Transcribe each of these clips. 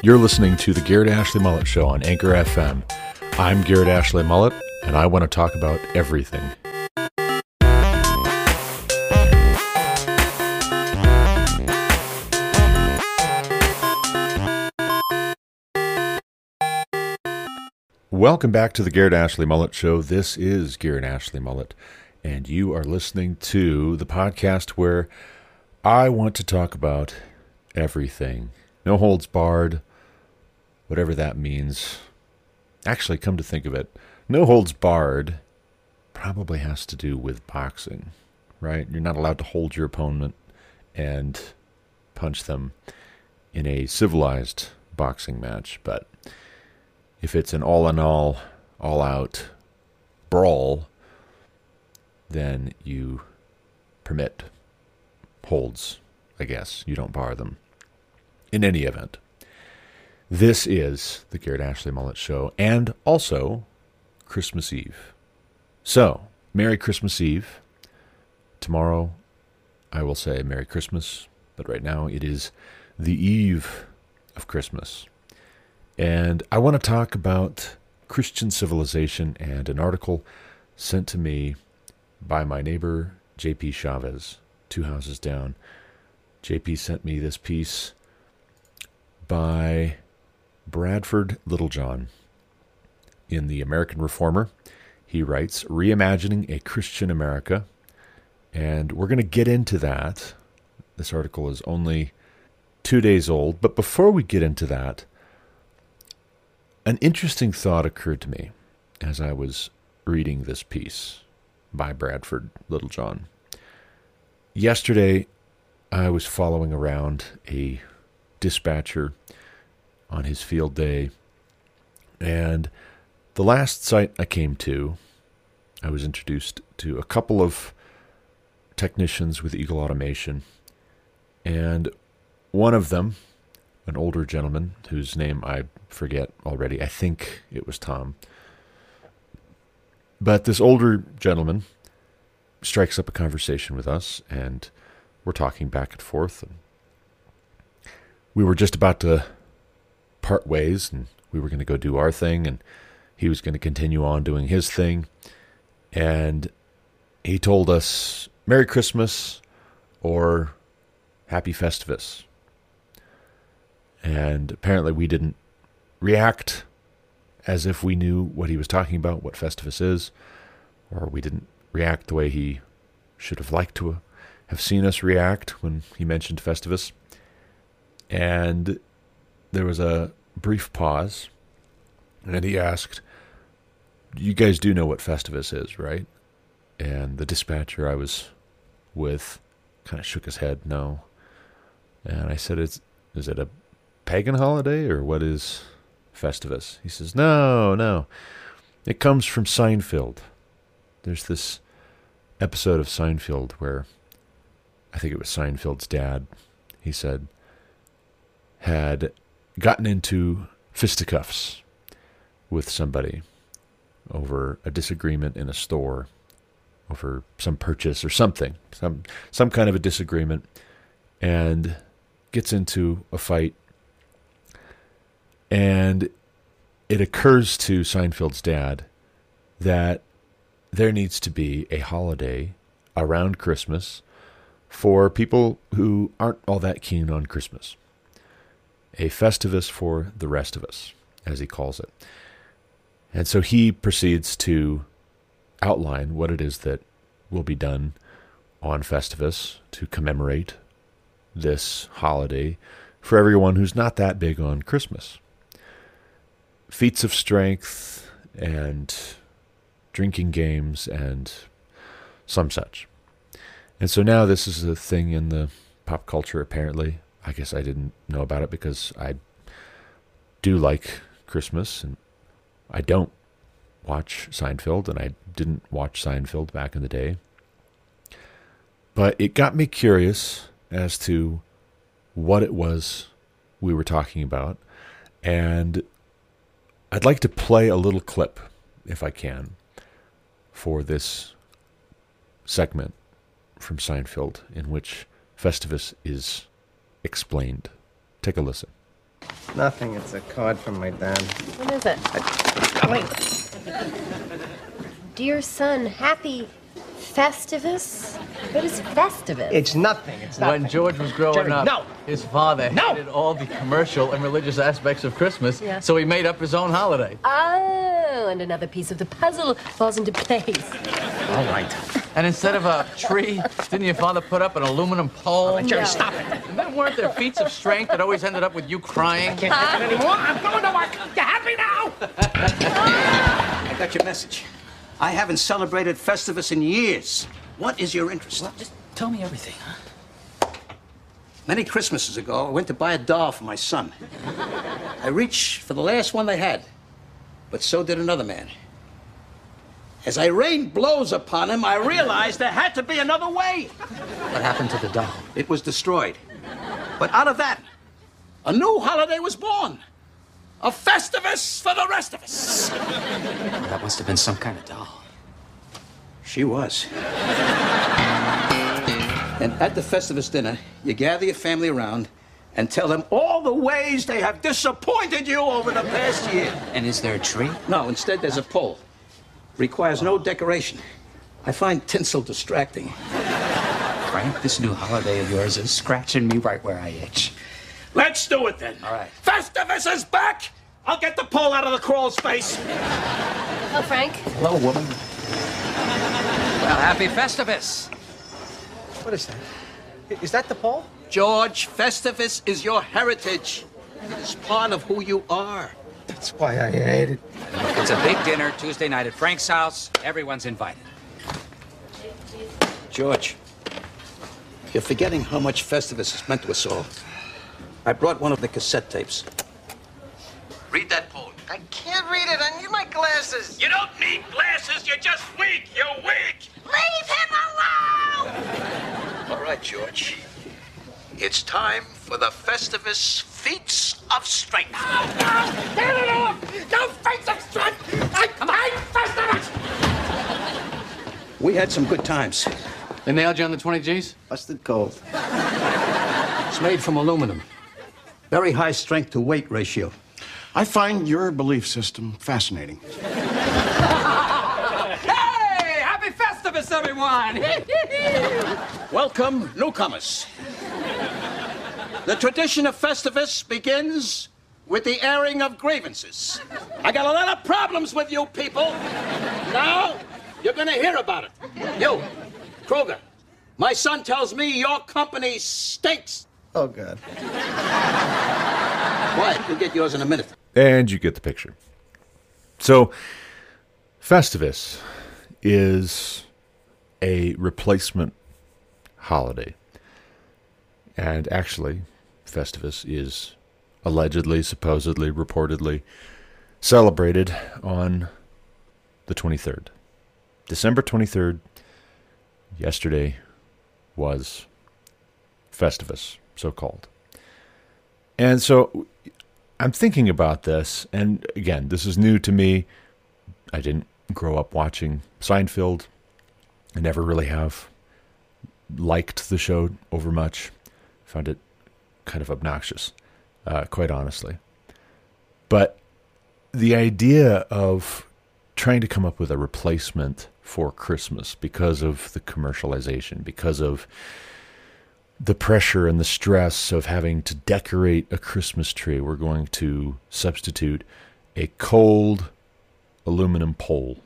You're listening to the Garrett Ashley Mullet Show on Anchor FM. I'm Garrett Ashley Mullet, and I want to talk about everything. Welcome back to the Garrett Ashley Mullet Show. This is Garrett Ashley Mullet, and you are listening to the podcast where I want to talk about everything. No holds barred, whatever that means. Actually, come to think of it, no holds barred probably has to do with boxing, right? You're not allowed to hold your opponent and punch them in a civilized boxing match, but if it's an all in all, all out brawl, then you permit holds, I guess. You don't bar them. In any event, this is the Garrett Ashley Mullet Show and also Christmas Eve. So, Merry Christmas Eve. Tomorrow, I will say Merry Christmas, but right now it is the eve of Christmas. And I want to talk about Christian civilization and an article sent to me by my neighbor, J.P. Chavez, two houses down. J.P. sent me this piece by Bradford Littlejohn in the American Reformer. He writes, Reimagining a Christian America. And we're going to get into that. This article is only two days old. But before we get into that, an interesting thought occurred to me as I was reading this piece by Bradford Littlejohn. Yesterday, I was following around a dispatcher on his field day, and the last site I came to, I was introduced to a couple of technicians with Eagle Automation, and one of them, an older gentleman whose name I forget already, I think it was Tom. But this older gentleman strikes up a conversation with us, and we're talking back and forth. And we were just about to part ways, and we were going to go do our thing, and he was going to continue on doing his thing. And he told us Merry Christmas or Happy Festivus. And apparently, we didn't react as if we knew what he was talking about, what Festivus is, or we didn't react the way he should have liked to have seen us react when he mentioned Festivus. And there was a brief pause, and he asked, You guys do know what Festivus is, right? And the dispatcher I was with kind of shook his head, No. And I said, It's, Is it a pagan holiday, or what is Festivus? He says, No, no. It comes from Seinfeld. There's this episode of Seinfeld where I think it was Seinfeld's dad, he said, had gotten into fisticuffs with somebody over a disagreement in a store over some purchase or something, some some kind of a disagreement, and gets into a fight. And it occurs to Seinfeld's dad that there needs to be a holiday around Christmas for people who aren't all that keen on Christmas. A festivus for the rest of us, as he calls it. And so he proceeds to outline what it is that will be done on Festivus to commemorate this holiday for everyone who's not that big on Christmas. Feats of strength and drinking games and some such. And so now this is a thing in the pop culture, apparently. I guess I didn't know about it because I do like Christmas and I don't watch Seinfeld and I didn't watch Seinfeld back in the day. But it got me curious as to what it was we were talking about. And I'd like to play a little clip, if I can, for this segment from Seinfeld in which Festivus is explained. Take a listen. Nothing. It's a card from my dad. What is it? Dear son, happy Festivus? What is Festivus? It's nothing. It's nothing. When George was growing Jerry, up, no. his father No. hated all the commercial and religious aspects of Christmas, Yeah. so he made up his own holiday. Oh, and another piece of the puzzle falls into place. All right. And instead of a tree, didn't your father put up an aluminum pole? Jerry, No. stop it. And then weren't there feats of strength that always ended up with you crying? I Can't take it anymore. I'm going to work. You happy now? Ah! I got your message. I haven't celebrated Festivus in years. What is your interest? Just tell me everything, huh? Many Christmases ago, I went to buy a doll for my son. I reached for the last one they had, but so did another man. As I rained blows upon him, I realized there had to be another way. What happened to the doll? It was destroyed. But out of that, a new holiday was born. A Festivus for the rest of us. That must have been some kind of doll. She was. And at the Festivus dinner, you gather your family around and tell them all the ways they have disappointed you over the past year. And is there a tree? No, instead, there's a pole. Requires no decoration. I find tinsel distracting. Frank, this new holiday of yours is scratching me right where I itch. Let's do it then. All right. Festivus is back! I'll get the pole out of the crawl space. Oh, Frank, Hello, woman. Well, happy Festivus! What is that? Is that the pole? George, Festivus is your heritage. It's part of who you are. That's why I hate it. It's a big dinner Tuesday night at Frank's house. Everyone's invited. George, you're forgetting how much Festivus has meant to us all. I brought one of the cassette tapes. Read that poem. I can't read it. I need my glasses. You don't need glasses, you're just weak. You're weak. Leave him alone! All right, George. It's time for the Festivus Feats of Strength. Get it off! No face of strength! I, I Festivus! We had some good times. They nailed you on the 20 G's? Busted cold. It's made from aluminum. Very high strength to weight ratio. I find your belief system fascinating. Hey! Happy Festivus, everyone! Welcome, newcomers. The tradition of Festivus begins with the airing of grievances. I got a lot of problems with you people. Now, you're gonna hear about it. You, Kruger, my son tells me your company stinks. Oh, God. Quiet, you'll get yours in a minute. And you get the picture. So, Festivus is a replacement holiday. And actually, Festivus is allegedly, supposedly, reportedly celebrated on the 23rd. December 23rd, yesterday, was Festivus, so called. And so I'm thinking about this, and again, this is new to me. I didn't grow up watching Seinfeld. I never really have liked the show over much. Found it kind of obnoxious, uh, quite honestly. But the idea of trying to come up with a replacement for Christmas because of the commercialization, because of the pressure and the stress of having to decorate a Christmas tree, we're going to substitute a cold aluminum pole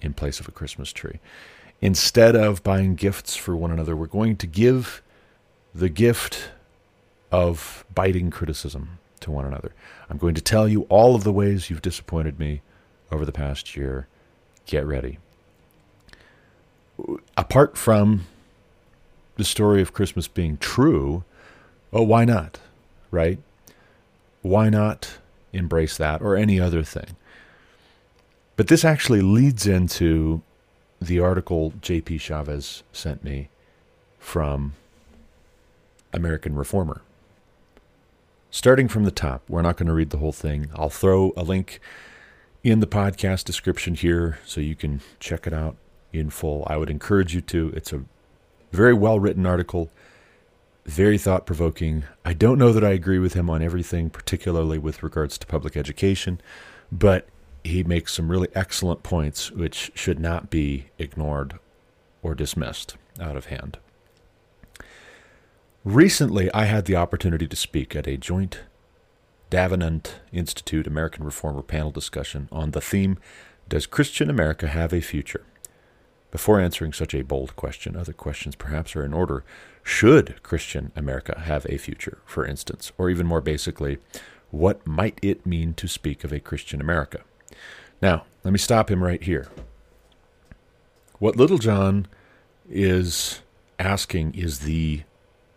in place of a Christmas tree. Instead of buying gifts for one another, we're going to give the gift of biting criticism to one another. I'm going to tell you all of the ways you've disappointed me over the past year. Get ready. Apart from the story of Christmas being true, oh, why not? Right? Why not embrace that or any other thing? But this actually leads into the article JP Chavez sent me from American Reformer. Starting from the top, we're not going to read the whole thing. I'll throw a link in the podcast description here so you can check it out in full. I would encourage you to. It's a very well written article, very thought provoking. I don't know that I agree with him on everything, particularly with regards to public education, but he makes some really excellent points which should not be ignored or dismissed out of hand. Recently, I had the opportunity to speak at a joint Davenant Institute American Reformer panel discussion on the theme Does Christian America have a future? Before answering such a bold question, other questions perhaps are in order. Should Christian America have a future, for instance? Or even more basically, what might it mean to speak of a Christian America? Now, let me stop him right here. What Littlejohn is asking is the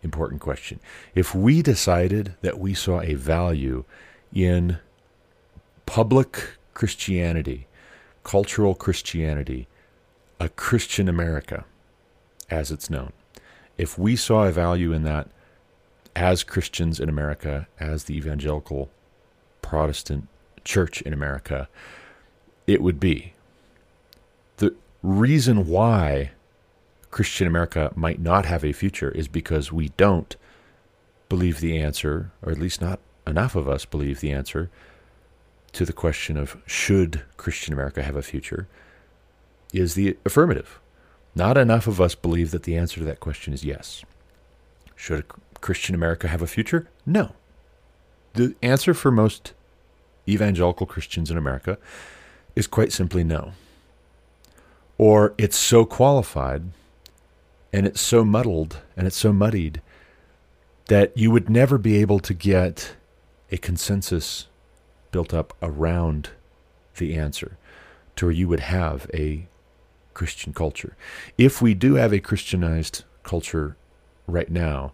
important question. If we decided that we saw a value in public Christianity, cultural Christianity, a Christian America, as it's known, if we saw a value in that as Christians in America, as the evangelical Protestant church in America, it would be. The reason why Christian America might not have a future is because we don't believe the answer, or at least not enough of us believe the answer to the question of should Christian America have a future is the affirmative. Not enough of us believe that the answer to that question is yes. Should Christian America have a future? No. The answer for most evangelical Christians in America is quite simply no. Or it's so qualified and it's so muddled and it's so muddied that you would never be able to get a consensus built up around the answer to where you would have a Christian culture. If we do have a Christianized culture right now,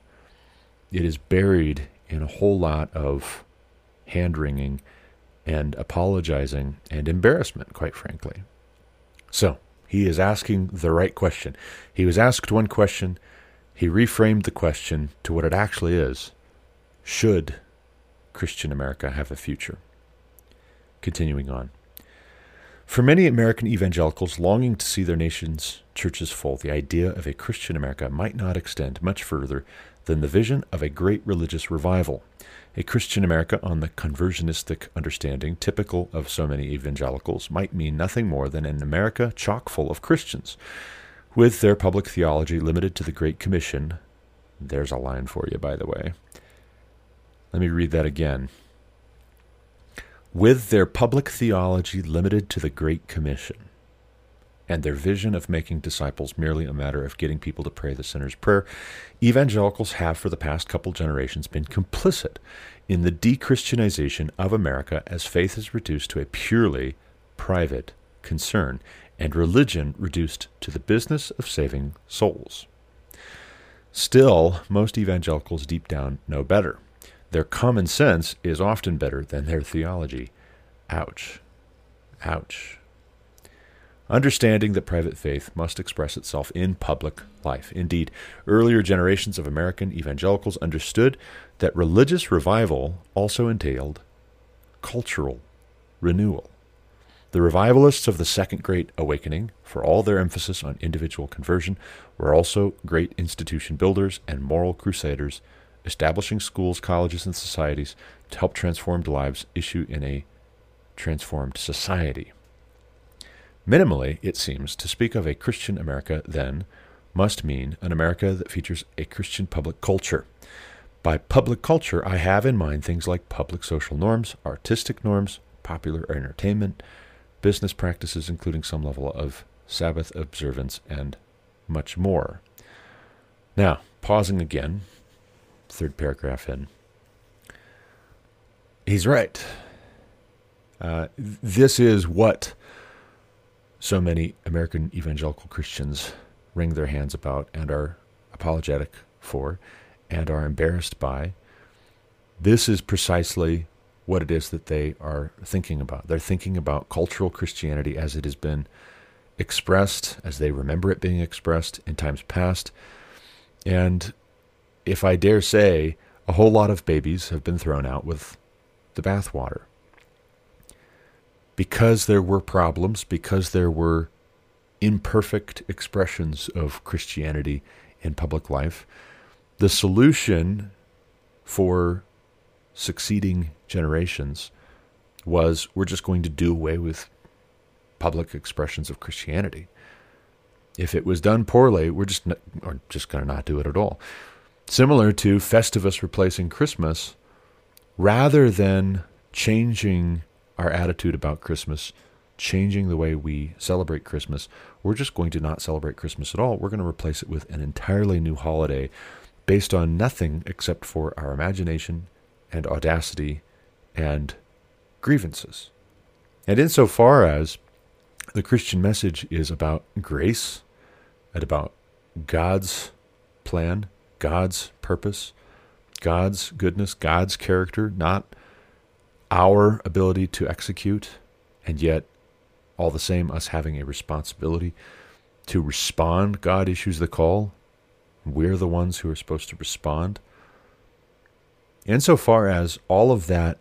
it is buried in a whole lot of hand wringing and apologizing and embarrassment, quite frankly. So, he is asking the right question. He was asked one question, he reframed the question to what it actually is Should Christian America have a future? Continuing on. For many American evangelicals longing to see their nation's churches full, the idea of a Christian America might not extend much further than the vision of a great religious revival. A Christian America on the conversionistic understanding typical of so many evangelicals might mean nothing more than an America chock full of Christians, with their public theology limited to the Great Commission. There's a line for you, by the way. Let me read that again with their public theology limited to the Great Commission, and their vision of making disciples merely a matter of getting people to pray the sinner's prayer, evangelicals have for the past couple generations been complicit in the dechristianization of America as faith is reduced to a purely private concern and religion reduced to the business of saving souls. Still, most evangelicals deep down know better. Their common sense is often better than their theology. Ouch. Ouch. Understanding that private faith must express itself in public life. Indeed, earlier generations of American evangelicals understood that religious revival also entailed cultural renewal. The revivalists of the Second Great Awakening, for all their emphasis on individual conversion, were also great institution builders and moral crusaders establishing schools, colleges, and societies to help transformed lives issue in a transformed society. Minimally, it seems, to speak of a Christian America then must mean an America that features a Christian public culture. By public culture, I have in mind things like public social norms, artistic norms, popular entertainment, business practices, including some level of Sabbath observance, and much more. Now, pausing again, third paragraph in. He's right. Uh, this is what so many American evangelical Christians wring their hands about and are apologetic for and are embarrassed by. This is precisely what it is that they are thinking about. They're thinking about cultural Christianity as it has been expressed, as they remember it being expressed in times past. And if I dare say, a whole lot of babies have been thrown out with the bathwater. Because there were problems, because there were imperfect expressions of Christianity in public life, the solution for succeeding generations was we're just going to do away with public expressions of Christianity. If it was done poorly, we're just not, just going to not do it at all. Similar to Festivus replacing Christmas, rather than changing our attitude about Christmas, changing the way we celebrate Christmas, we're just going to not celebrate Christmas at all. We're going to replace it with an entirely new holiday based on nothing except for our imagination and audacity and grievances. And insofar as the Christian message is about grace and about God's plan, God's purpose, God's goodness, God's character, not our ability to execute, and yet all the same us having a responsibility to respond. God issues the call. We're the ones who are supposed to respond. Insofar as all of that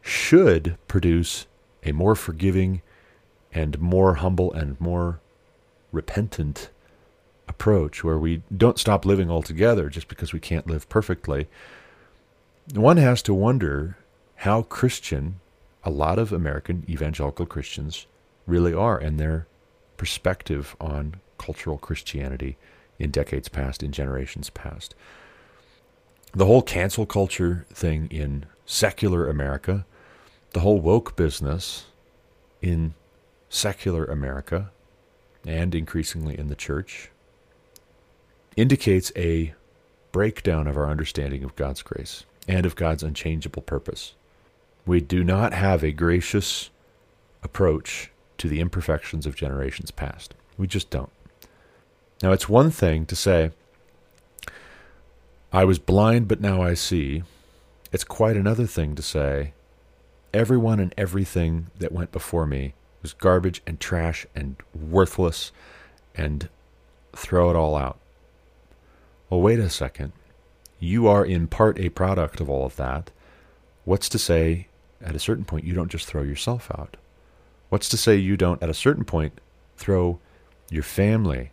should produce a more forgiving and more humble and more repentant approach where we don't stop living altogether just because we can't live perfectly. One has to wonder how Christian a lot of American evangelical Christians really are and their perspective on cultural Christianity in decades past, in generations past. The whole cancel culture thing in secular America, the whole woke business in secular America, and increasingly in the church, indicates a breakdown of our understanding of God's grace and of God's unchangeable purpose. We do not have a gracious approach to the imperfections of generations past. We just don't. Now, it's one thing to say, I was blind, but now I see. It's quite another thing to say, everyone and everything that went before me was garbage and trash and worthless and throw it all out. Well, wait a second. You are in part a product of all of that. What's to say at a certain point you don't just throw yourself out? What's to say you don't, at a certain point, throw your family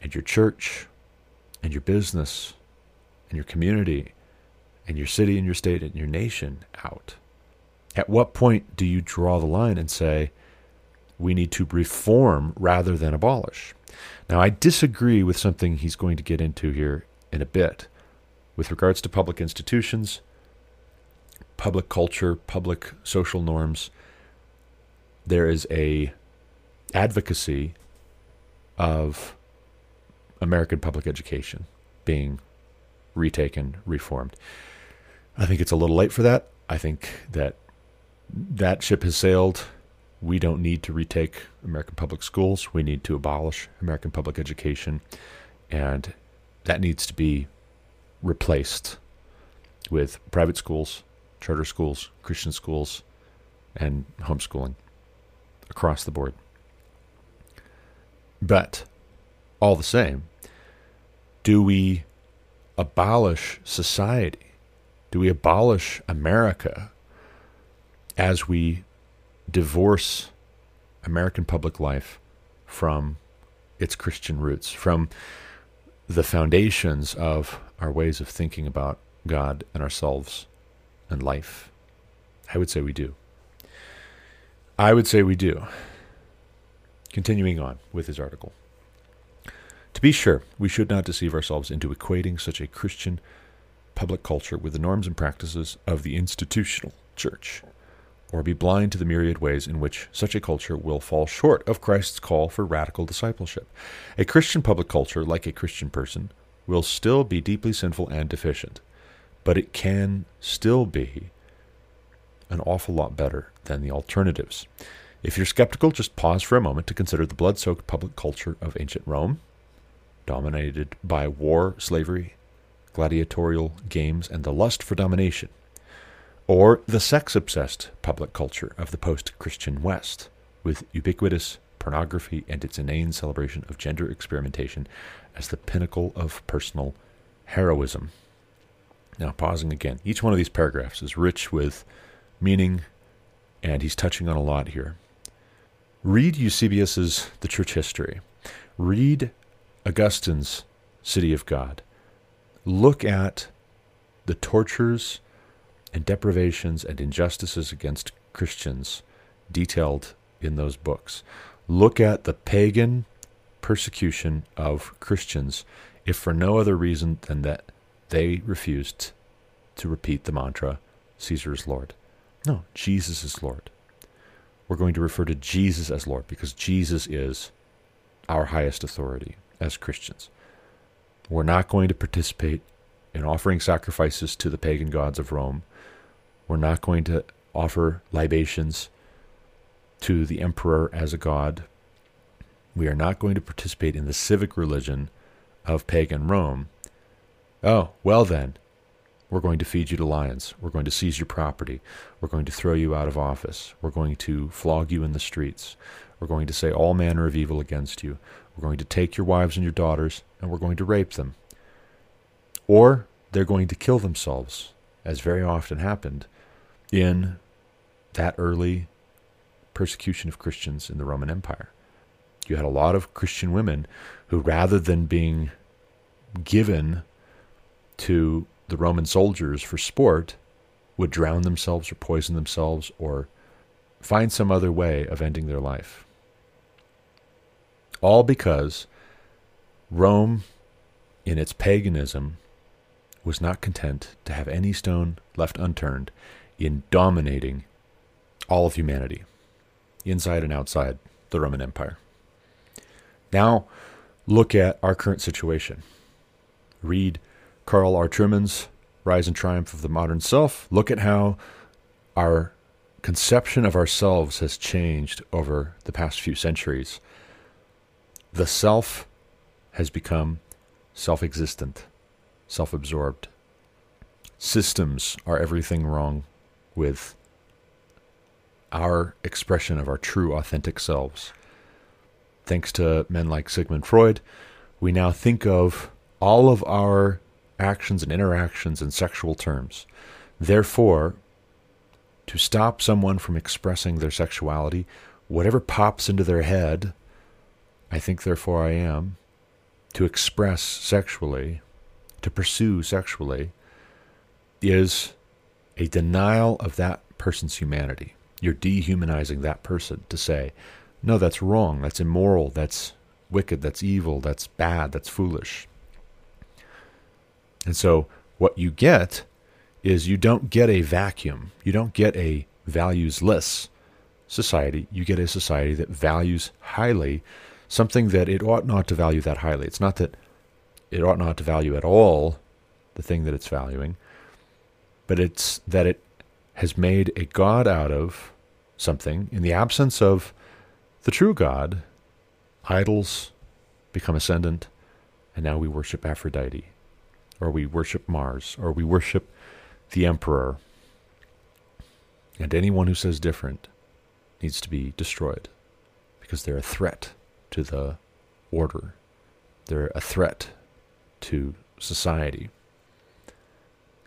and your church and your business and your community and your city and your state and your nation out? At what point do you draw the line and say, we need to reform rather than abolish? Now, I disagree with something he's going to get into here in a bit with regards to public institutions, public culture, public social norms there is a advocacy of American public education being retaken, reformed. I think it's a little late for that. I think that that ship has sailed. We don't need to retake American public schools. We need to abolish American public education. And that needs to be replaced with private schools, charter schools, Christian schools, and homeschooling across the board. But all the same, do we abolish society? Do we abolish America as we divorce American public life from its Christian roots, from the foundations of our ways of thinking about God and ourselves and life? I would say we do. I would say we do. Continuing on with his article. To be sure, we should not deceive ourselves into equating such a Christian public culture with the norms and practices of the institutional church, or be blind to the myriad ways in which such a culture will fall short of Christ's call for radical discipleship. A Christian public culture, like a Christian person, will still be deeply sinful and deficient, but it can still be an awful lot better than the alternatives. If you're skeptical, just pause for a moment to consider the blood soaked public culture of ancient Rome, dominated by war, slavery, gladiatorial games, and the lust for domination, or the sex obsessed public culture of the post Christian West, with ubiquitous pornography and its inane celebration of gender experimentation as the pinnacle of personal heroism. Now, pausing again, each one of these paragraphs is rich with meaning, and he's touching on a lot here. Read Eusebius's The Church History. Read Augustine's City of God. Look at the tortures and deprivations and injustices against Christians detailed in those books. Look at the pagan persecution of Christians, if for no other reason than that they refused to repeat the mantra, Caesar is Lord. No, Jesus is Lord. We're going to refer to Jesus as Lord because Jesus is our highest authority as Christians. We're not going to participate in offering sacrifices to the pagan gods of Rome. We're not going to offer libations to the emperor as a god. We are not going to participate in the civic religion of pagan Rome. Oh, well then, we're going to feed you to lions. We're going to seize your property. We're going to throw you out of office. We're going to flog you in the streets. We're going to say all manner of evil against you. We're going to take your wives and your daughters, and we're going to rape them. Or they're going to kill themselves, as very often happened in that early persecution of Christians in the Roman Empire. You had a lot of Christian women who, rather than being given to the Roman soldiers for sport, would drown themselves or poison themselves or find some other way of ending their life. All because Rome, in its paganism, was not content to have any stone left unturned in dominating all of humanity, inside and outside the Roman Empire. Now, look at our current situation. Read Carl R. Trueman's Rise and Triumph of the Modern Self. Look at how our conception of ourselves has changed over the past few centuries. The self has become self existent, self absorbed. Systems are everything wrong with our expression of our true, authentic selves. Thanks to men like Sigmund Freud, we now think of all of our actions and interactions in sexual terms. Therefore, to stop someone from expressing their sexuality, whatever pops into their head, I think, therefore I am, to express sexually, to pursue sexually, is a denial of that person's humanity. You're dehumanizing that person to say, no, that's wrong, that's immoral, that's wicked, that's evil, that's bad, that's foolish. And so what you get is you don't get a vacuum. You don't get a valuesless society. You get a society that values highly something that it ought not to value that highly. It's not that it ought not to value at all the thing that it's valuing, but it's that it has made a God out of something in the absence of the true God. Idols become ascendant, and now we worship Aphrodite or we worship Mars, or we worship the Emperor. And anyone who says different needs to be destroyed because they're a threat to the order, they're a threat to society.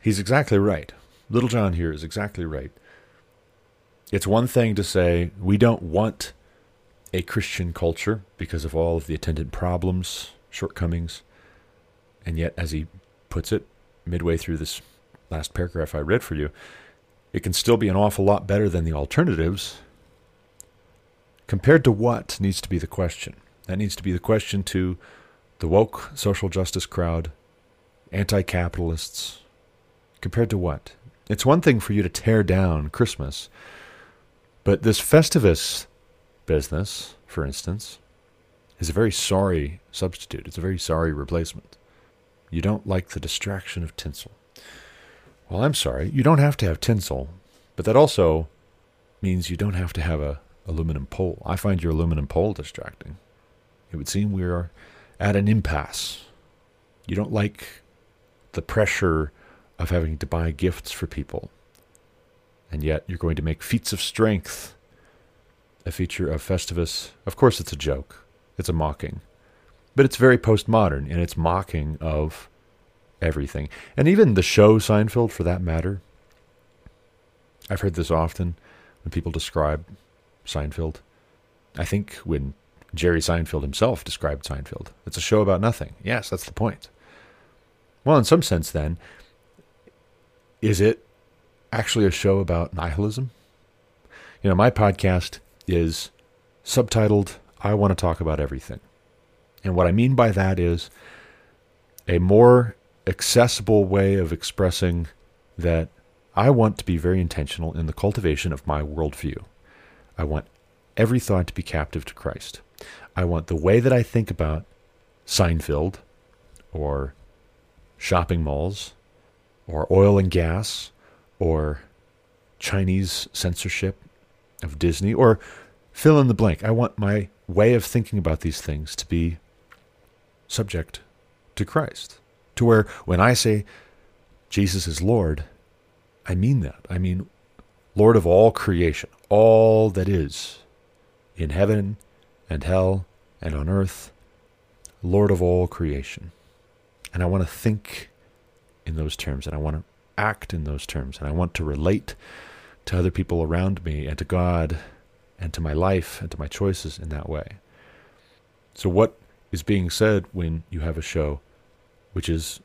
He's exactly right. Littlejohn here is exactly right. It's one thing to say we don't want a Christian culture because of all of the attendant problems, shortcomings, and yet, as he puts it midway through this last paragraph I read for you, it can still be an awful lot better than the alternatives. Compared to what needs to be the question? That needs to be the question to the woke social justice crowd, anti capitalists. Compared to what? It's one thing for you to tear down Christmas, but this Festivus business, for instance, is a very sorry substitute. It's a very sorry replacement. You don't like the distraction of tinsel. Well, I'm sorry. You don't have to have tinsel, but that also means you don't have to have a aluminum pole. I find your aluminum pole distracting. It would seem we are at an impasse. You don't like the pressure of having to buy gifts for people. And yet you're going to make feats of strength a feature of Festivus. Of course, it's a joke, it's a mocking but it's very postmodern and it's mocking of everything. And even the show Seinfeld, for that matter. I've heard this often when people describe Seinfeld. I think when Jerry Seinfeld himself described Seinfeld, it's a show about nothing. Yes, that's the point. Well, in some sense, then, is it actually a show about nihilism? You know, my podcast is subtitled, I Want to Talk About Everything. And what I mean by that is a more accessible way of expressing that I want to be very intentional in the cultivation of my worldview. I want every thought to be captive to Christ. I want the way that I think about Seinfeld or shopping malls or oil and gas or Chinese censorship of Disney or fill in the blank. I want my way of thinking about these things to be subject to Christ. To where when I say Jesus is Lord, I mean that. I mean Lord of all creation, all that is in heaven and hell and on earth, Lord of all creation. And I want to think in those terms, and I want to act in those terms, and I want to relate to other people around me and to God and to my life and to my choices in that way. So, what is being said when you have a show which is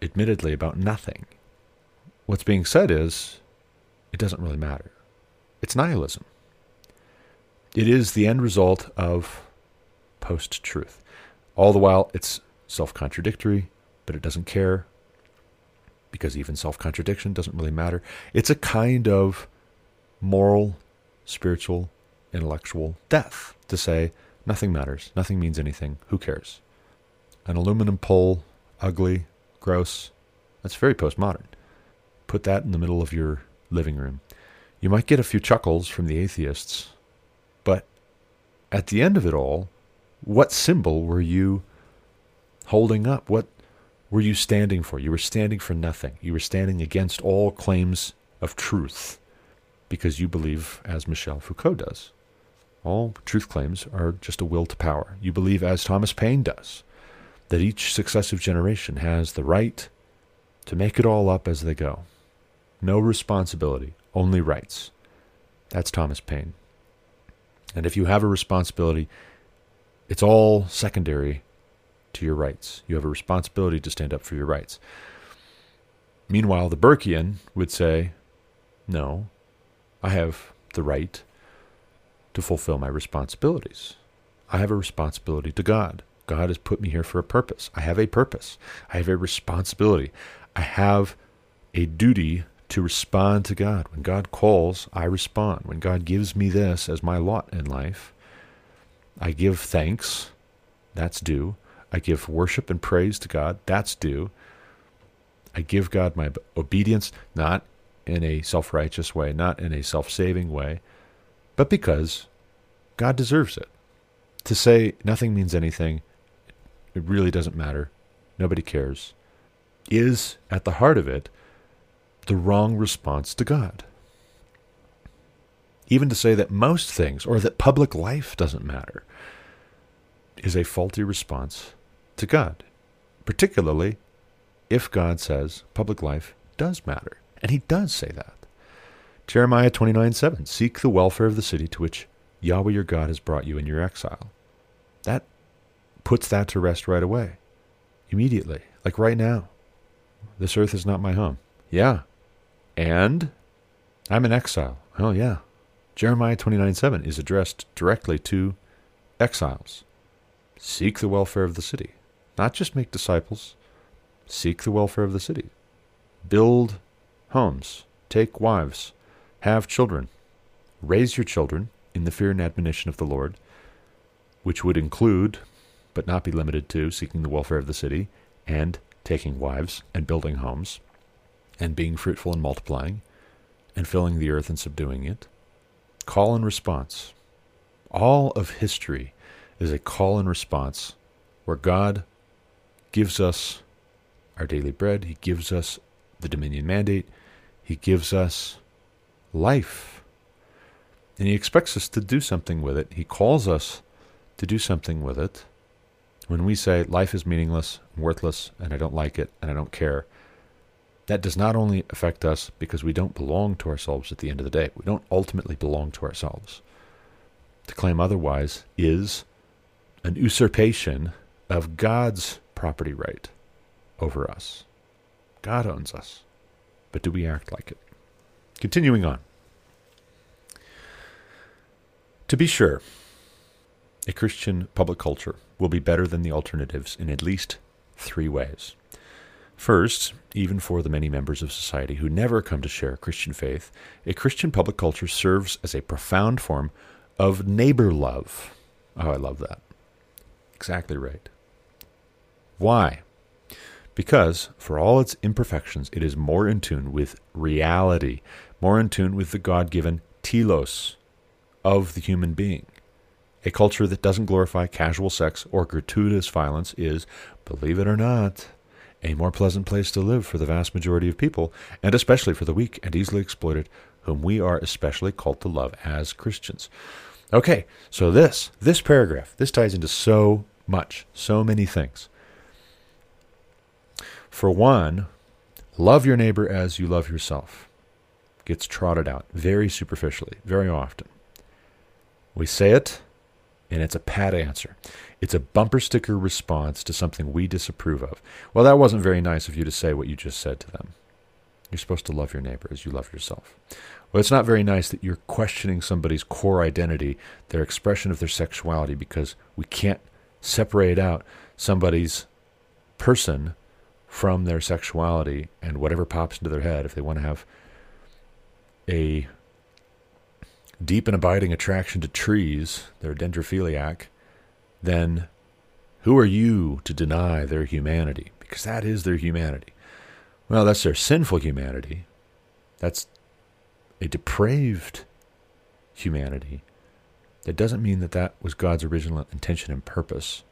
admittedly about nothing? What's being said is it doesn't really matter. It's nihilism. It is the end result of post truth. All the while, it's self contradictory, but it doesn't care because even self contradiction doesn't really matter. It's a kind of moral, spiritual, intellectual death to say nothing matters, nothing means anything, who cares? An aluminum pole, ugly, gross, that's very postmodern. Put that in the middle of your living room. You might get a few chuckles from the atheists, but at the end of it all, what symbol were you holding up? What were you standing for? You were standing for nothing. You were standing against all claims of truth because you believe as Michel Foucault does. All truth claims are just a will to power. You believe, as Thomas Paine does, that each successive generation has the right to make it all up as they go. No responsibility, only rights. That's Thomas Paine. And if you have a responsibility, it's all secondary to your rights. You have a responsibility to stand up for your rights. Meanwhile, the Burkean would say, No, I have the right to fulfill my responsibilities. I have a responsibility to God. God has put me here for a purpose. I have a purpose. I have a responsibility. I have a duty to respond to God. When God calls, I respond. When God gives me this as my lot in life, I give thanks. That's due. I give worship and praise to God. That's due. I give God my obedience, not in a self righteous way, not in a self saving way, but because God deserves it. To say nothing means anything, it really doesn't matter, nobody cares, is at the heart of it the wrong response to God. Even to say that most things, or that public life doesn't matter, is a faulty response to God, particularly if God says public life does matter. And he does say that. Jeremiah 29 7 Seek the welfare of the city to which Yahweh your God has brought you in your exile. That puts that to rest right away, immediately, like right now. This earth is not my home. Yeah. And I'm in exile. Oh, yeah. Jeremiah 29 7 is addressed directly to exiles. Seek the welfare of the city. Not just make disciples, seek the welfare of the city. Build homes, take wives, have children, raise your children in the fear and admonition of the Lord, which would include, but not be limited to, seeking the welfare of the city and taking wives and building homes and being fruitful and multiplying and filling the earth and subduing it. Call and response. All of history is a call and response where God gives us our daily bread, He gives us the dominion mandate, He gives us life. And He expects us to do something with it. He calls us to do something with it. When we say life is meaningless, worthless, and I don't like it, and I don't care, that does not only affect us because we don't belong to ourselves at the end of the day. We don't ultimately belong to ourselves. To claim otherwise is an usurpation of God's property right over us. God owns us. But do we act like it? Continuing on. To be sure, a Christian public culture will be better than the alternatives in at least three ways. First, even for the many members of society who never come to share Christian faith, a Christian public culture serves as a profound form of neighbor love. Oh, I love that. Exactly right. Why? Because, for all its imperfections, it is more in tune with reality, more in tune with the God given telos of the human being. A culture that doesn't glorify casual sex or gratuitous violence is, believe it or not, a more pleasant place to live for the vast majority of people, and especially for the weak and easily exploited, whom we are especially called to love as Christians. Okay, so this, this paragraph, this ties into so much, so many things. For one, love your neighbor as you love yourself gets trotted out very superficially, very often. We say it, and it's a pat answer. It's a bumper sticker response to something we disapprove of. Well, that wasn't very nice of you to say what you just said to them. You're supposed to love your neighbor as you love yourself. Well, it's not very nice that you're questioning somebody's core identity, their expression of their sexuality, because we can't separate out somebody's person from their sexuality and whatever pops into their head if they want to have a deep and abiding attraction to trees, they're dendrophiliac, then who are you to deny their humanity? Because that is their humanity. Well, that's their sinful humanity. That's a depraved humanity. That doesn't mean that that was God's original intention and purpose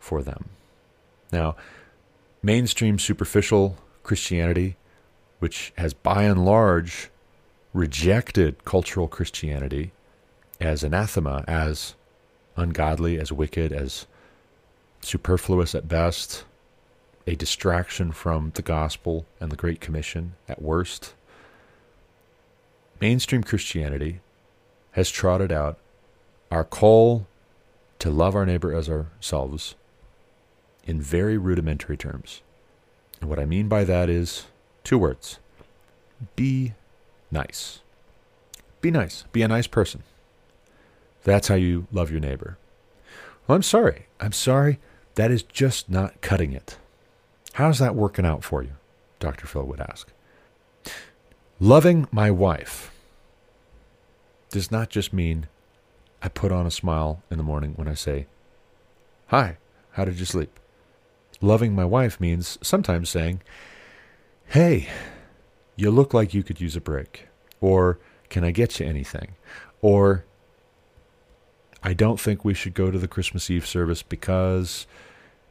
for them. Now, mainstream superficial Christianity, which has by and large rejected cultural Christianity as anathema, as ungodly, as wicked, as superfluous at best, a distraction from the gospel and the Great Commission at worst. Mainstream Christianity has trotted out our call to love our neighbor as ourselves in very rudimentary terms. And what I mean by that is two words be nice. Be nice. Be a nice person. That's how you love your neighbor. Well, I'm sorry. I'm sorry. That is just not cutting it. How's that working out for you? Dr. Phil would ask. Loving my wife does not just mean I put on a smile in the morning when I say, Hi, how did you sleep? Loving my wife means sometimes saying, Hey, you look like you could use a break. Or, can I get you anything? Or, I don't think we should go to the Christmas Eve service because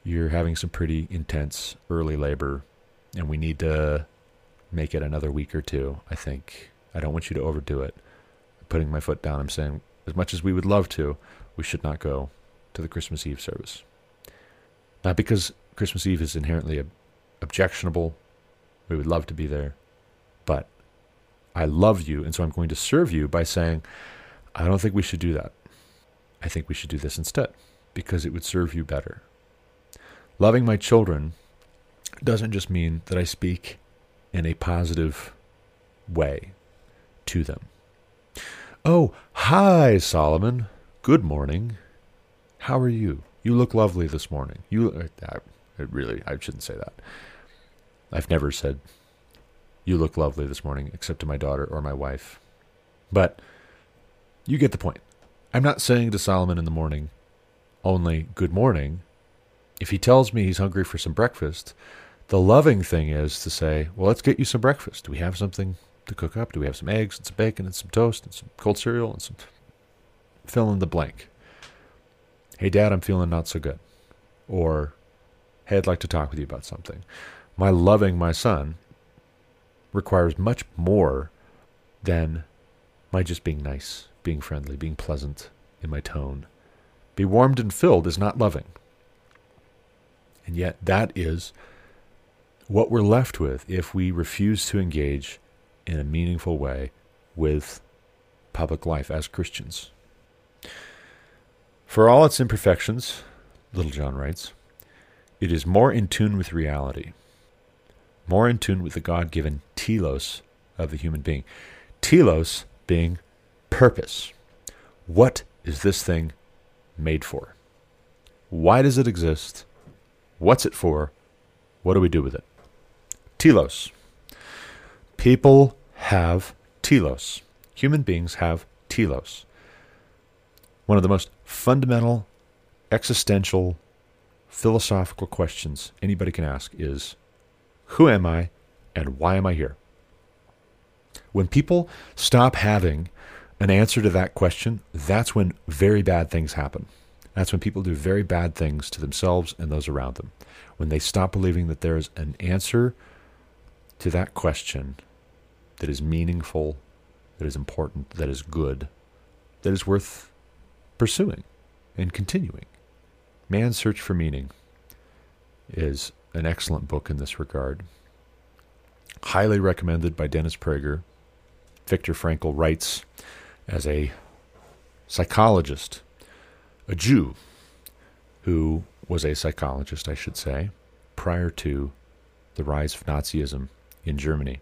you're having some pretty intense early labor and we need to make it another week or two. I think I don't want you to overdo it. I'm putting my foot down, I'm saying, as much as we would love to, we should not go to the Christmas Eve service. Not because Christmas Eve is inherently objectionable. We would love to be there. But I love you, and so I'm going to serve you by saying, I don't think we should do that. I think we should do this instead because it would serve you better. Loving my children doesn't just mean that I speak in a positive way to them. Oh, hi, Solomon. Good morning. How are you? You look lovely this morning. You, uh, really, I shouldn't say that. I've never said you look lovely this morning, except to my daughter or my wife. But you get the point. I'm not saying to Solomon in the morning only good morning. If he tells me he's hungry for some breakfast, the loving thing is to say, well, let's get you some breakfast. Do we have something to cook up? Do we have some eggs and some bacon and some toast and some cold cereal and some fill in the blank? Hey, Dad, I'm feeling not so good. Or, hey, I'd like to talk with you about something. My loving my son requires much more than my just being nice, being friendly, being pleasant in my tone. Be warmed and filled is not loving. And yet, that is what we're left with if we refuse to engage in a meaningful way with public life as Christians. For all its imperfections, Littlejohn writes, it is more in tune with reality more in tune with the God given telos of the human being. Telos being purpose. What is this thing made for? Why does it exist? What's it for? What do we do with it? Telos. People have telos. Human beings have telos. One of the most fundamental, existential, philosophical questions anybody can ask is Who am I and why am I here? When people stop having an answer to that question, that's when very bad things happen. That's when people do very bad things to themselves and those around them. When they stop believing that there's an answer to that question that is meaningful, that is important, that is good, that is worth pursuing and continuing. Man's Search for Meaning is an excellent book in this regard. Highly recommended by Dennis Prager. Viktor Frankl writes as a psychologist, a Jew who was a psychologist, I should say, prior to the rise of Nazism in Germany.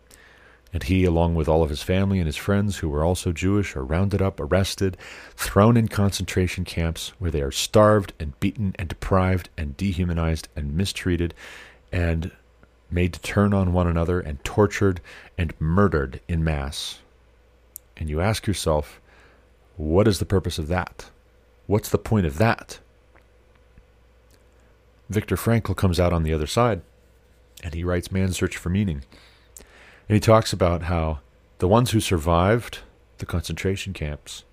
And he, along with all of his family and his friends who were also Jewish, are rounded up, arrested, thrown in concentration camps where they are starved and beaten and deprived and dehumanized and mistreated and made to turn on one another and tortured and murdered in mass. And you ask yourself, what is the purpose of that? What's the point of that? Viktor Frankl comes out on the other side and he writes Man's Search for Meaning. And he talks about how the ones who survived the concentration camps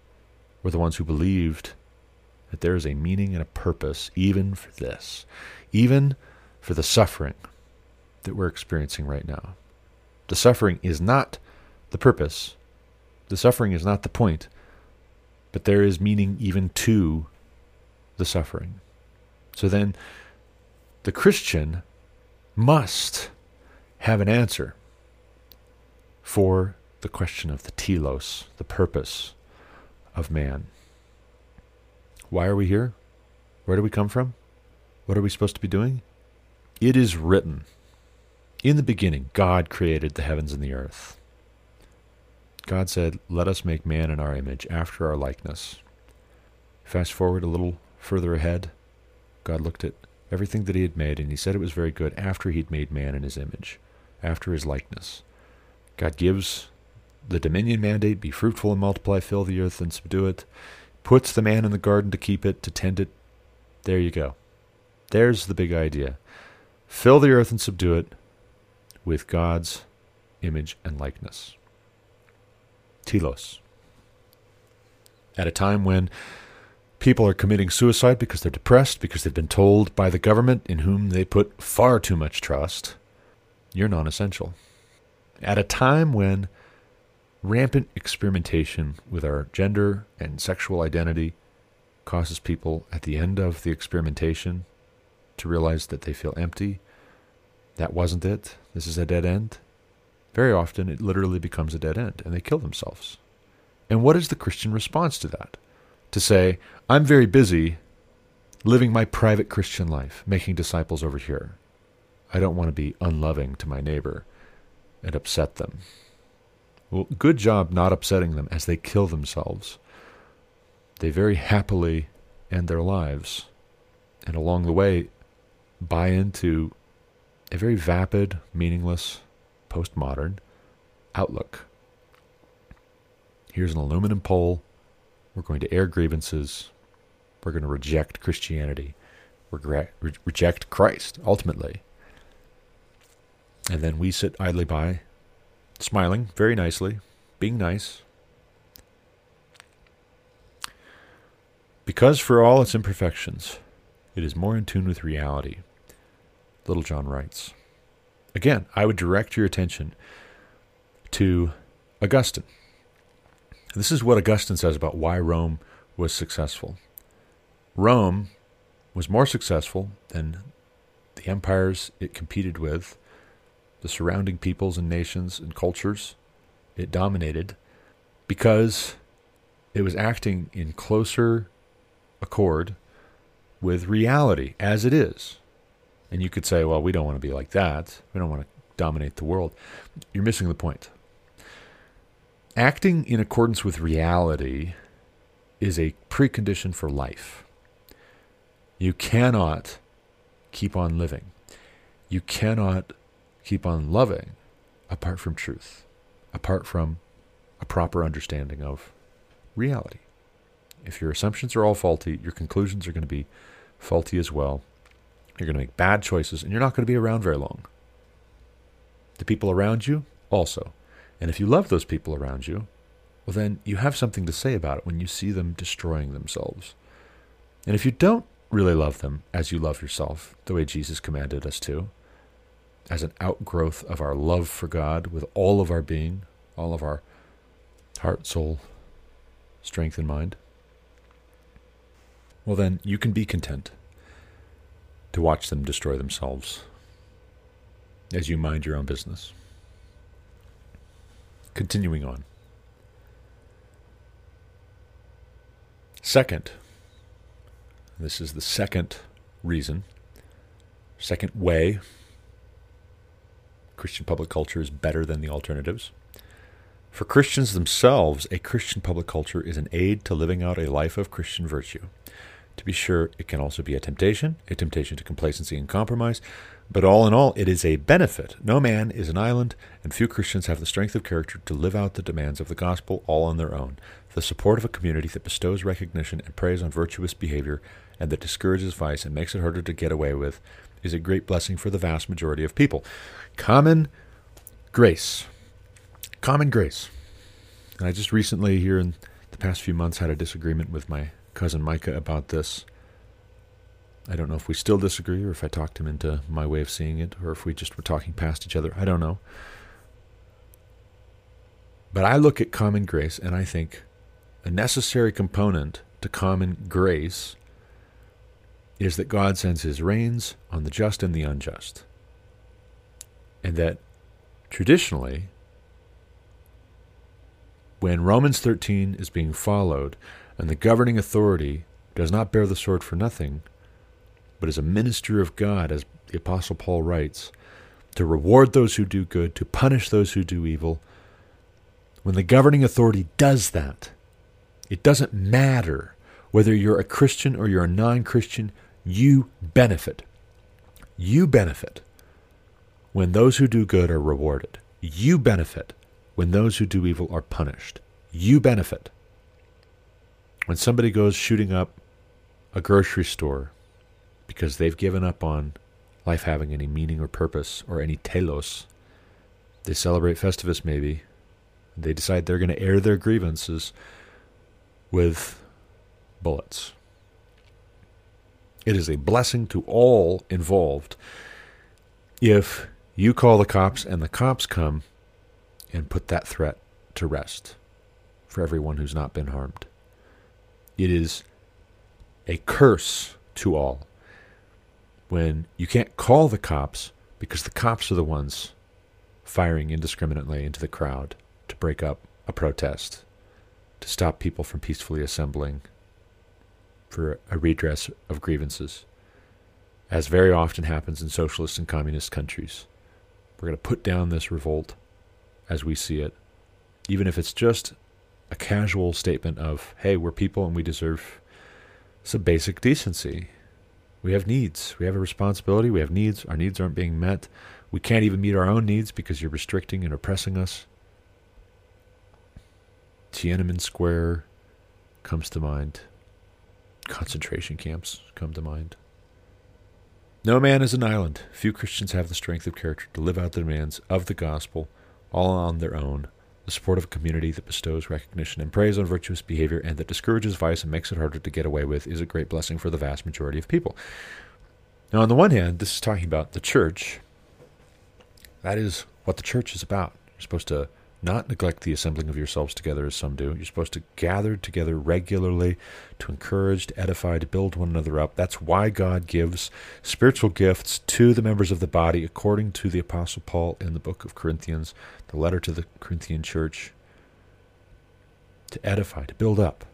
were the ones who believed that there is a meaning and a purpose even for this, even for the suffering that we're experiencing right now. The suffering is not the purpose, the suffering is not the point, but there is meaning even to the suffering. So then, the Christian must have an answer for the question of the telos, the purpose of man. Why are we here? Where do we come from? What are we supposed to be doing? It is written In the beginning, God created the heavens and the earth. God said, Let us make man in our image, after our likeness. Fast forward a little further ahead, God looked at everything that he had made, and he said it was very good after he'd made man in his image, after his likeness. God gives the dominion mandate be fruitful and multiply, fill the earth and subdue it, puts the man in the garden to keep it, to tend it. There you go. There's the big idea. Fill the earth and subdue it with God's image and likeness. Telos. At a time when people are committing suicide because they're depressed, because they've been told by the government in whom they put far too much trust, you're non essential at a time when rampant experimentation with our gender and sexual identity causes people at the end of the experimentation to realize that they feel empty. That wasn't it. This is a dead end. Very often it literally becomes a dead end and they kill themselves. And what is the Christian response to that? To say, I'm very busy living my private Christian life, making disciples over here. I don't want to be unloving to my neighbor and upset them. Well, good job not upsetting them as they kill themselves. They very happily end their lives, and along the way, buy into a very vapid, meaningless, postmodern outlook. Here's an aluminum pole. We're going to air grievances. We're going to reject Christianity. We're re- reject Christ, ultimately. And then we sit idly by, smiling very nicely, being nice. Because for all its imperfections, it is more in tune with reality, Littlejohn writes. Again, I would direct your attention to Augustine. This is what Augustine says about why Rome was successful. Rome was more successful than the empires it competed with the surrounding peoples and nations and cultures it dominated because it was acting in closer accord with reality as it is. And you could say, well, we don't want to be like that. We don't want to dominate the world. You're missing the point. Acting in accordance with reality is a precondition for life. You cannot keep on living. You cannot keep on loving apart from truth, apart from a proper understanding of reality. If your assumptions are all faulty, your conclusions are going to be faulty as well. You're going to make bad choices, and you're not going to be around very long. The people around you also. And if you love those people around you, well, then you have something to say about it when you see them destroying themselves. And if you don't really love them as you love yourself, the way Jesus commanded us to, as an outgrowth of our love for God with all of our being, all of our heart, soul, strength, and mind, well, then you can be content to watch them destroy themselves as you mind your own business. Continuing on. Second, this is the second reason, second way Christian public culture is better than the alternatives. For Christians themselves, a Christian public culture is an aid to living out a life of Christian virtue. To be sure, it can also be a temptation, a temptation to complacency and compromise, but all in all, it is a benefit. No man is an island, and few Christians have the strength of character to live out the demands of the gospel all on their own. The support of a community that bestows recognition and praise on virtuous behavior and that discourages vice and makes it harder to get away with is a great blessing for the vast majority of people. Common grace. Common grace. And I just recently, here in the past few months, had a disagreement with my cousin Micah about this. I don't know if we still disagree or if I talked him into my way of seeing it or if we just were talking past each other. I don't know. But I look at common grace and I think a necessary component to common grace is that God sends his rains on the just and the unjust. And that traditionally, when Romans 13 is being followed and the governing authority does not bear the sword for nothing, but is a minister of God, as the Apostle Paul writes, to reward those who do good, to punish those who do evil. When the governing authority does that, it doesn't matter whether you're a Christian or you're a non Christian, you benefit. You benefit when those who do good are rewarded. You benefit when those who do evil are punished. You benefit when somebody goes shooting up a grocery store because they've given up on life having any meaning or purpose or any telos. They celebrate Festivus, maybe. They decide they're going to air their grievances with bullets. It is a blessing to all involved if you call the cops and the cops come and put that threat to rest for everyone who's not been harmed. It is a curse to all when you can't call the cops because the cops are the ones firing indiscriminately into the crowd to break up a protest, to stop people from peacefully assembling for a redress of grievances, as very often happens in socialist and communist countries. We're going to put down this revolt as we see it, even if it's just a casual statement of, hey, we're people and we deserve some basic decency. We have needs. We have a responsibility. We have needs. Our needs aren't being met. We can't even meet our own needs because you're restricting and oppressing us. Tiananmen Square comes to mind. Concentration camps come to mind. No man is an island. Few Christians have the strength of character to live out the demands of the gospel all on their own. The support of a community that bestows recognition and praise on virtuous behavior and that discourages vice and makes it harder to get away with is a great blessing for the vast majority of people. Now, on the one hand, this is talking about the church. That is what the church is about. You're supposed to not neglect the assembling of yourselves together as some do. You're supposed to gather together regularly to encourage, to edify, to build one another up. That's why God gives spiritual gifts to the members of the body, according to the Apostle Paul in the book of Corinthians, the letter to the Corinthian church, to edify, to build up.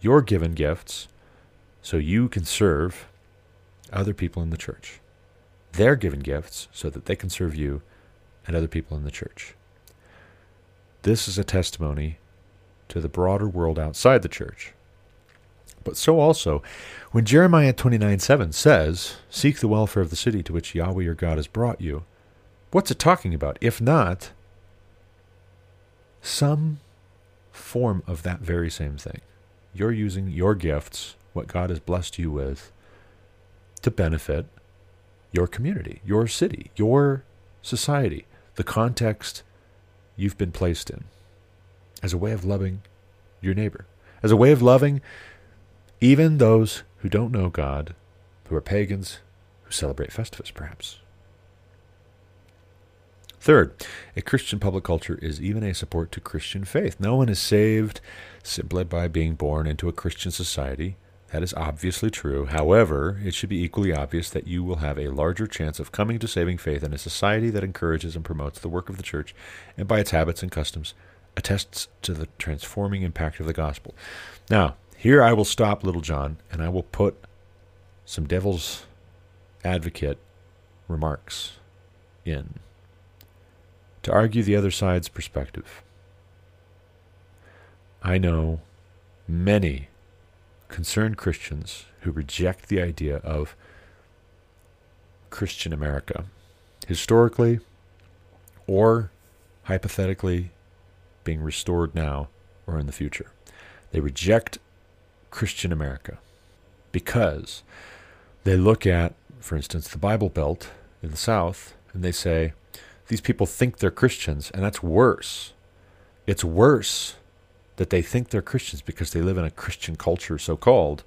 You're given gifts so you can serve other people in the church. They're given gifts so that they can serve you and other people in the church. This is a testimony to the broader world outside the church. But so also, when Jeremiah 29 7 says, Seek the welfare of the city to which Yahweh your God has brought you, what's it talking about? If not, some form of that very same thing. You're using your gifts, what God has blessed you with, to benefit your community, your city, your society, the context you've been placed in, as a way of loving your neighbor, as a way of loving even those who don't know God, who are pagans, who celebrate Festivus, perhaps. Third, a Christian public culture is even a support to Christian faith. No one is saved simply by being born into a Christian society. That is obviously true. However, it should be equally obvious that you will have a larger chance of coming to saving faith in a society that encourages and promotes the work of the church and by its habits and customs attests to the transforming impact of the gospel. Now, here I will stop Littlejohn and I will put some devil's advocate remarks in to argue the other side's perspective. I know many concerned Christians who reject the idea of Christian America, historically or hypothetically being restored now or in the future. They reject Christian America because they look at, for instance, the Bible Belt in the South, and they say, these people think they're Christians, and that's worse. It's worse that they think they're Christians because they live in a Christian culture, so called.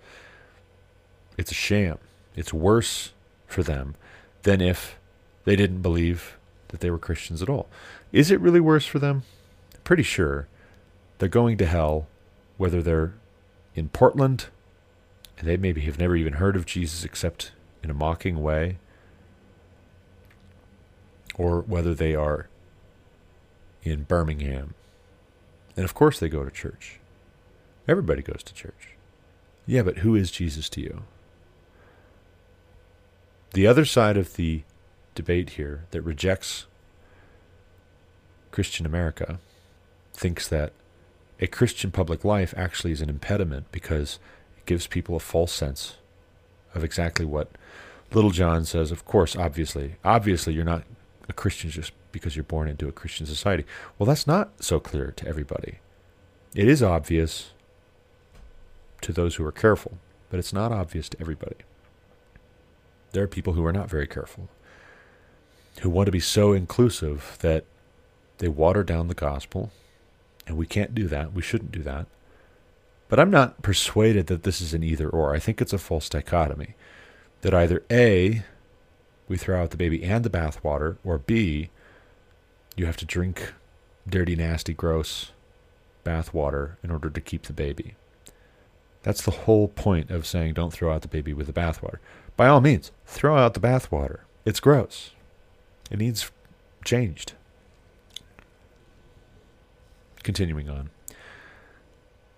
It's a sham. It's worse for them than if they didn't believe that they were Christians at all. Is it really worse for them? Pretty sure they're going to hell whether they're in Portland, and they maybe have never even heard of Jesus except in a mocking way, or whether they are in Birmingham. And of course, they go to church. Everybody goes to church. Yeah, but who is Jesus to you? The other side of the debate here that rejects Christian America thinks that a Christian public life actually is an impediment because it gives people a false sense of exactly what Littlejohn says. Of course, obviously, obviously, you're not a Christian just because you're born into a Christian society. Well, that's not so clear to everybody. It is obvious to those who are careful, but it's not obvious to everybody. There are people who are not very careful, who want to be so inclusive that they water down the gospel and we can't do that. We shouldn't do that. But I'm not persuaded that this is an either or. I think it's a false dichotomy. That either A, we throw out the baby and the bathwater, or B, you have to drink dirty, nasty, gross bathwater in order to keep the baby. That's the whole point of saying don't throw out the baby with the bathwater. By all means, throw out the bathwater. It's gross. It needs changed. Continuing on.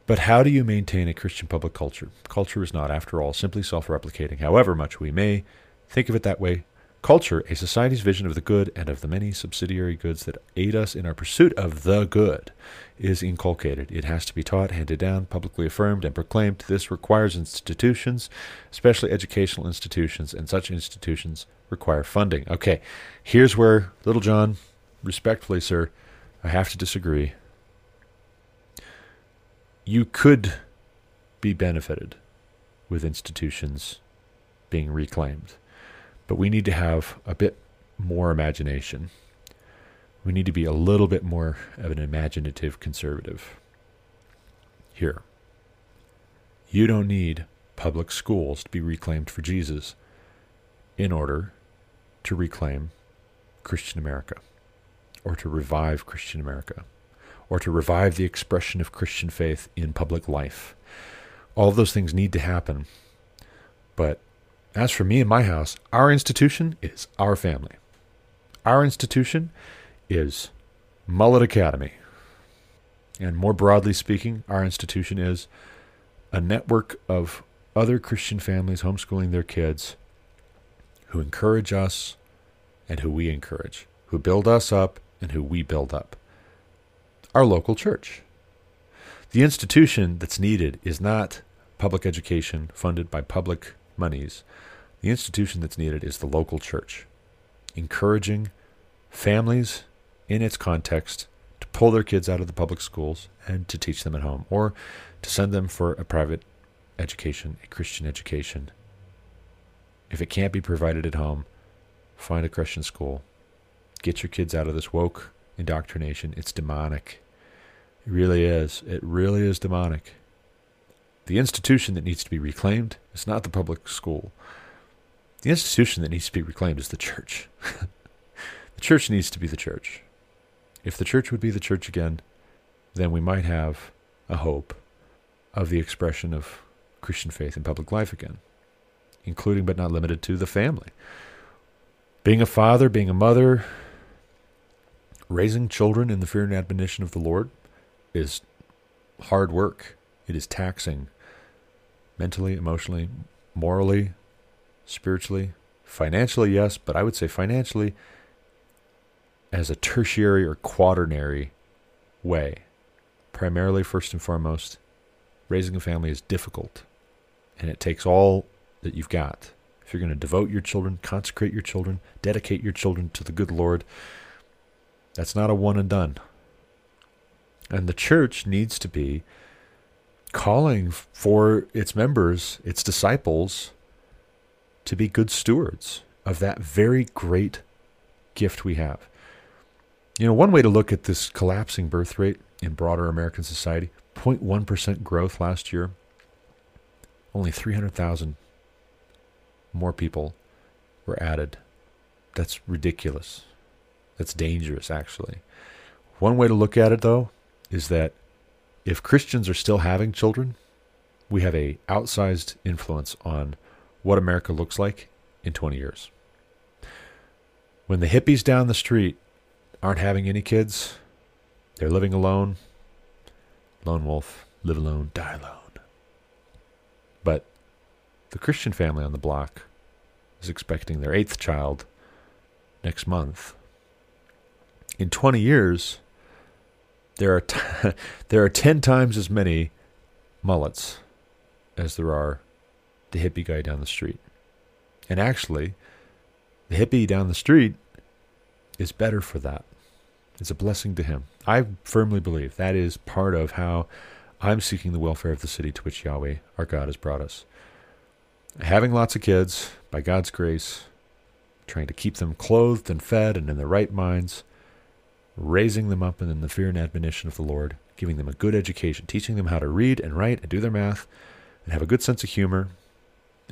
But how do you maintain a Christian public culture? Culture is not, after all, simply self replicating, however much we may think of it that way. Culture, a society's vision of the good and of the many subsidiary goods that aid us in our pursuit of the good, is inculcated. It has to be taught, handed down, publicly affirmed, and proclaimed. This requires institutions, especially educational institutions, and such institutions require funding. Okay, here's where, Littlejohn, respectfully, sir, I have to disagree you could be benefited with institutions being reclaimed. But we need to have a bit more imagination. We need to be a little bit more of an imaginative conservative. Here, you don't need public schools to be reclaimed for Jesus in order to reclaim Christian America or to revive Christian America or to revive the expression of Christian faith in public life. All of those things need to happen. But as for me and my house, our institution is our family. Our institution is Mullet Academy. And more broadly speaking, our institution is a network of other Christian families homeschooling their kids who encourage us and who we encourage, who build us up and who we build up our local church. The institution that's needed is not public education funded by public monies. The institution that's needed is the local church, encouraging families in its context to pull their kids out of the public schools and to teach them at home or to send them for a private education, a Christian education. If it can't be provided at home, find a Christian school. Get your kids out of this woke indoctrination. It's demonic. It really is. It really is demonic. The institution that needs to be reclaimed is not the public school. The institution that needs to be reclaimed is the church. the church needs to be the church. If the church would be the church again, then we might have a hope of the expression of Christian faith in public life again, including but not limited to the family. Being a father, being a mother, raising children in the fear and admonition of the Lord is hard work. It is taxing mentally, emotionally, morally, spiritually, financially, yes, but I would say financially as a tertiary or quaternary way. Primarily, first and foremost, raising a family is difficult and it takes all that you've got. If you're going to devote your children, consecrate your children, dedicate your children to the good Lord, that's not a one and done. And the church needs to be calling for its members, its disciples, to be good stewards of that very great gift we have. You know, one way to look at this collapsing birth rate in broader American society 0.1% growth last year, only 300,000 more people were added. That's ridiculous. That's dangerous, actually. One way to look at it, though, is that if Christians are still having children, we have a outsized influence on what America looks like in 20 years. When the hippies down the street aren't having any kids, they're living alone. Lone wolf, live alone, die alone. But the Christian family on the block is expecting their eighth child next month. In 20 years, there are t- there are 10 times as many mullets as there are the hippie guy down the street. And actually, the hippie down the street is better for that. It's a blessing to him. I firmly believe that is part of how I'm seeking the welfare of the city to which Yahweh, our God, has brought us. Having lots of kids, by God's grace, trying to keep them clothed and fed and in their right minds, raising them up in the fear and admonition of the Lord, giving them a good education, teaching them how to read and write and do their math, and have a good sense of humor,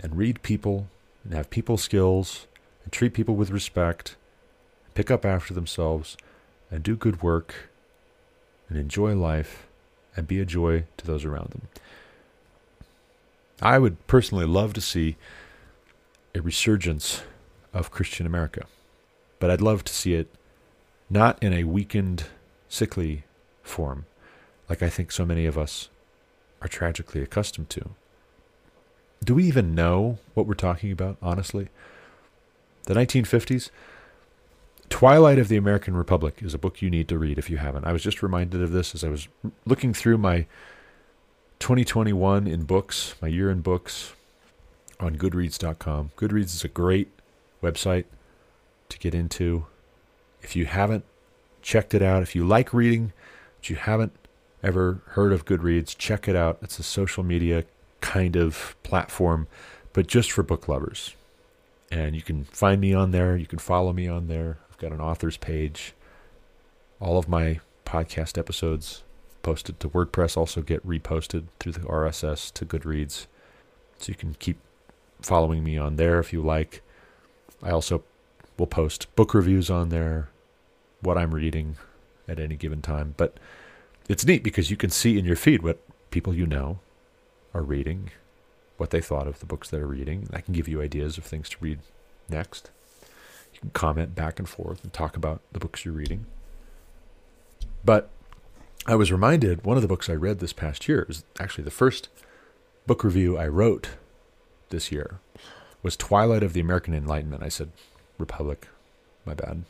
and read people, and have people skills, and treat people with respect, pick up after themselves, and do good work, and enjoy life, and be a joy to those around them. I would personally love to see a resurgence of Christian America, but I'd love to see it not in a weakened, sickly form, like I think so many of us are tragically accustomed to. Do we even know what we're talking about, honestly? The 1950s? Twilight of the American Republic is a book you need to read if you haven't. I was just reminded of this as I was looking through my 2021 in books, my year in books on Goodreads.com. Goodreads is a great website to get into. If you haven't checked it out, if you like reading, but you haven't ever heard of Goodreads, check it out. It's a social media kind of platform, but just for book lovers. And you can find me on there. You can follow me on there. I've got an author's page. All of my podcast episodes posted to WordPress also get reposted through the RSS to Goodreads. So you can keep following me on there if you like. I also will post book reviews on there, what I'm reading at any given time. But it's neat because you can see in your feed what people you know are reading, what they thought of the books they're reading. I can give you ideas of things to read next. You can comment back and forth and talk about the books you're reading. But I was reminded one of the books I read this past year is actually the first book review I wrote this year was Twilight of the American Enlightenment. I said Republic, my bad.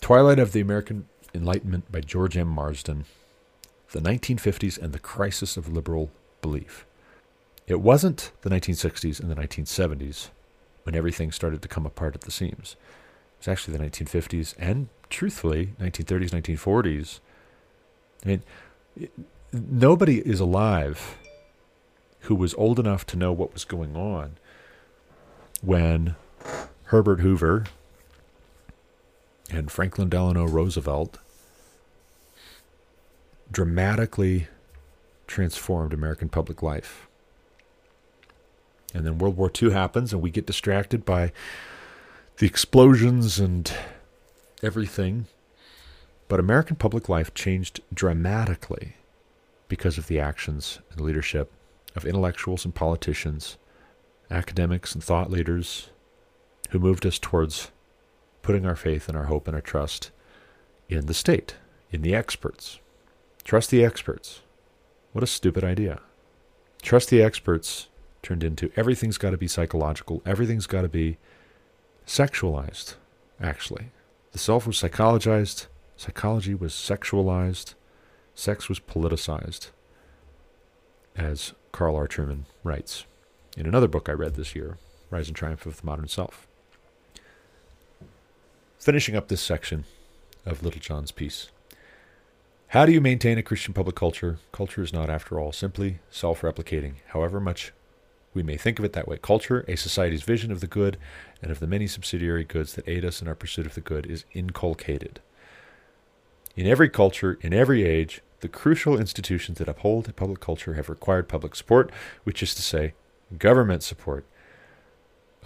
Twilight of the American Enlightenment by George M. Marsden, the 1950s and the crisis of liberal belief. It wasn't the 1960s and the 1970s when everything started to come apart at the seams. It was actually the 1950s and, truthfully, 1930s, 1940s. I mean, it, nobody is alive who was old enough to know what was going on when Herbert Hoover and Franklin Delano Roosevelt dramatically transformed American public life. And then World War II happens, and we get distracted by the explosions and everything. But American public life changed dramatically because of the actions and leadership of intellectuals and politicians, academics and thought leaders who moved us towards putting our faith and our hope and our trust in the state, in the experts. Trust the experts. What a stupid idea. Trust the experts turned into everything's got to be psychological, everything's got to be sexualized, actually. The self was psychologized, psychology was sexualized, sex was politicized, as Carl R. Trueman writes in another book I read this year, Rise and Triumph of the Modern Self. Finishing up this section of Littlejohn's piece. How do you maintain a Christian public culture? Culture is not, after all, simply self replicating, however much we may think of it that way. Culture, a society's vision of the good and of the many subsidiary goods that aid us in our pursuit of the good, is inculcated. In every culture, in every age, the crucial institutions that uphold a public culture have required public support, which is to say, government support.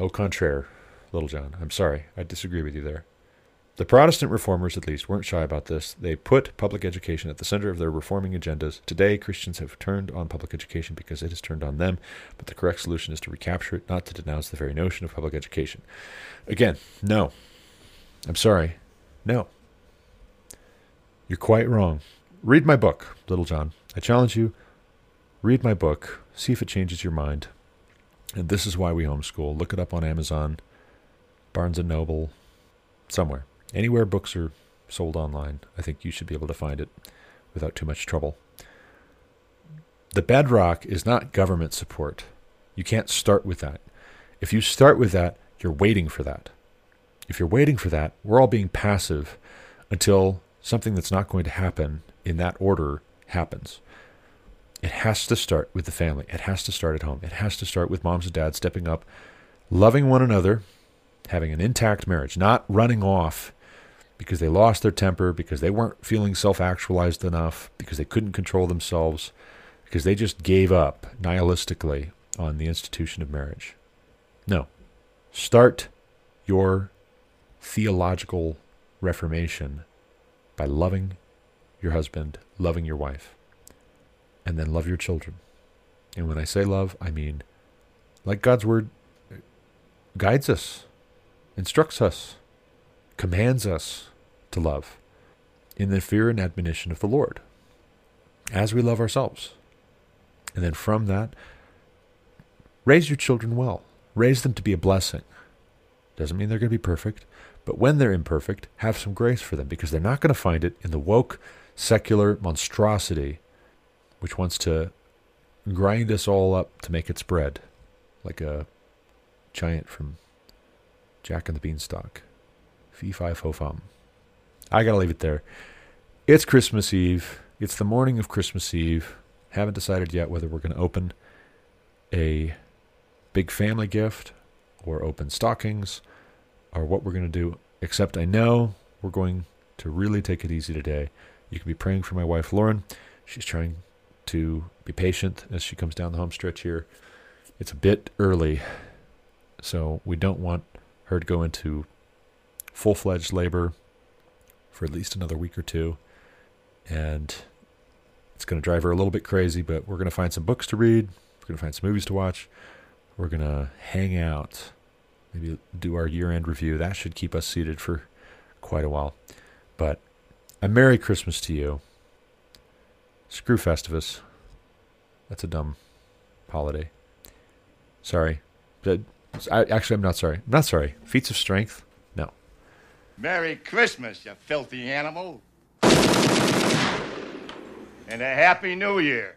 Au contraire, Littlejohn. I'm sorry, I disagree with you there. The Protestant reformers, at least, weren't shy about this. They put public education at the center of their reforming agendas. Today, Christians have turned on public education because it has turned on them, but the correct solution is to recapture it, not to denounce the very notion of public education. Again, no. I'm sorry. No. You're quite wrong. Read my book, Littlejohn. I challenge you. Read my book. See if it changes your mind. And this is why we homeschool. Look it up on Amazon, Barnes and Noble, somewhere. Anywhere books are sold online, I think you should be able to find it without too much trouble. The bedrock is not government support. You can't start with that. If you start with that, you're waiting for that. If you're waiting for that, we're all being passive until something that's not going to happen in that order happens. It has to start with the family. It has to start at home. It has to start with moms and dads stepping up, loving one another, having an intact marriage, not running off because they lost their temper, because they weren't feeling self actualized enough, because they couldn't control themselves, because they just gave up nihilistically on the institution of marriage. No. Start your theological reformation by loving your husband, loving your wife, and then love your children. And when I say love, I mean like God's word guides us, instructs us, commands us to love in the fear and admonition of the Lord as we love ourselves. And then from that, raise your children well. Raise them to be a blessing. Doesn't mean they're going to be perfect, but when they're imperfect, have some grace for them because they're not going to find it in the woke, secular monstrosity which wants to grind us all up to make its bread like a giant from Jack and the Beanstalk. Fee fi fo fum. I gotta leave it there. It's Christmas Eve. It's the morning of Christmas Eve. Haven't decided yet whether we're gonna open a big family gift or open stockings or what we're gonna do. Except I know we're going to really take it easy today. You can be praying for my wife Lauren. She's trying to be patient as she comes down the home stretch here. It's a bit early, so we don't want her to go into full fledged labor for at least another week or two. And it's going to drive her a little bit crazy, but we're going to find some books to read. We're going to find some movies to watch. We're going to hang out, maybe do our year end review. That should keep us seated for quite a while. But a Merry Christmas to you. Screw Festivus. That's a dumb holiday. Sorry. I, actually, I'm not sorry. I'm not sorry. Feats of strength? Merry Christmas, you filthy animal. And a Happy New Year.